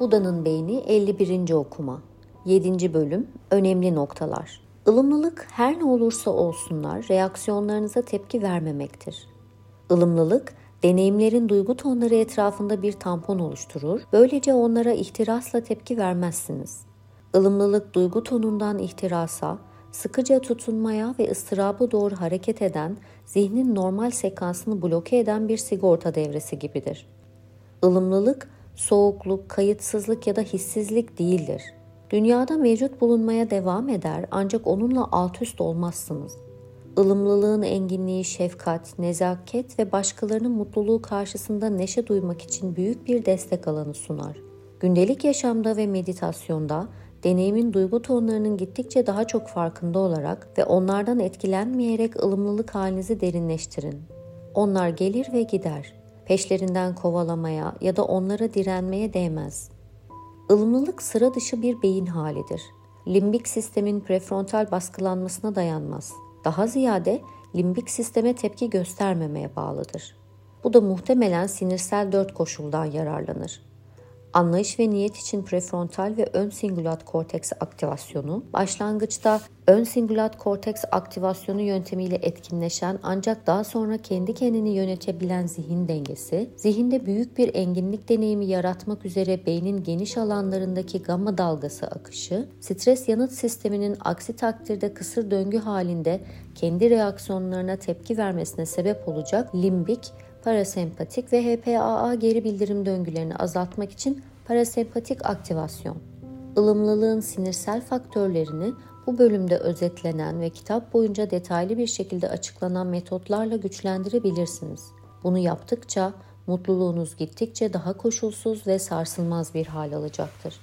Buda'nın Beyni 51. Okuma 7. Bölüm Önemli Noktalar Ilımlılık her ne olursa olsunlar reaksiyonlarınıza tepki vermemektir. Ilımlılık, deneyimlerin duygu tonları etrafında bir tampon oluşturur, böylece onlara ihtirasla tepki vermezsiniz. Ilımlılık duygu tonundan ihtirasa, sıkıca tutunmaya ve ıstırabı doğru hareket eden, zihnin normal sekansını bloke eden bir sigorta devresi gibidir. Ilımlılık, soğukluk, kayıtsızlık ya da hissizlik değildir. Dünyada mevcut bulunmaya devam eder ancak onunla alt üst olmazsınız. Ilımlılığın enginliği şefkat, nezaket ve başkalarının mutluluğu karşısında neşe duymak için büyük bir destek alanı sunar. Gündelik yaşamda ve meditasyonda deneyimin duygu tonlarının gittikçe daha çok farkında olarak ve onlardan etkilenmeyerek ılımlılık halinizi derinleştirin. Onlar gelir ve gider peşlerinden kovalamaya ya da onlara direnmeye değmez. Ilımlılık sıra dışı bir beyin halidir. Limbik sistemin prefrontal baskılanmasına dayanmaz. Daha ziyade limbik sisteme tepki göstermemeye bağlıdır. Bu da muhtemelen sinirsel dört koşuldan yararlanır. Anlayış ve niyet için prefrontal ve ön singulat korteks aktivasyonu, başlangıçta ön singulat korteks aktivasyonu yöntemiyle etkinleşen ancak daha sonra kendi kendini yönetebilen zihin dengesi, zihinde büyük bir enginlik deneyimi yaratmak üzere beynin geniş alanlarındaki gamma dalgası akışı, stres yanıt sisteminin aksi takdirde kısır döngü halinde kendi reaksiyonlarına tepki vermesine sebep olacak limbik parasempatik ve HPAA geri bildirim döngülerini azaltmak için parasempatik aktivasyon. Ilımlılığın sinirsel faktörlerini bu bölümde özetlenen ve kitap boyunca detaylı bir şekilde açıklanan metotlarla güçlendirebilirsiniz. Bunu yaptıkça mutluluğunuz gittikçe daha koşulsuz ve sarsılmaz bir hal alacaktır.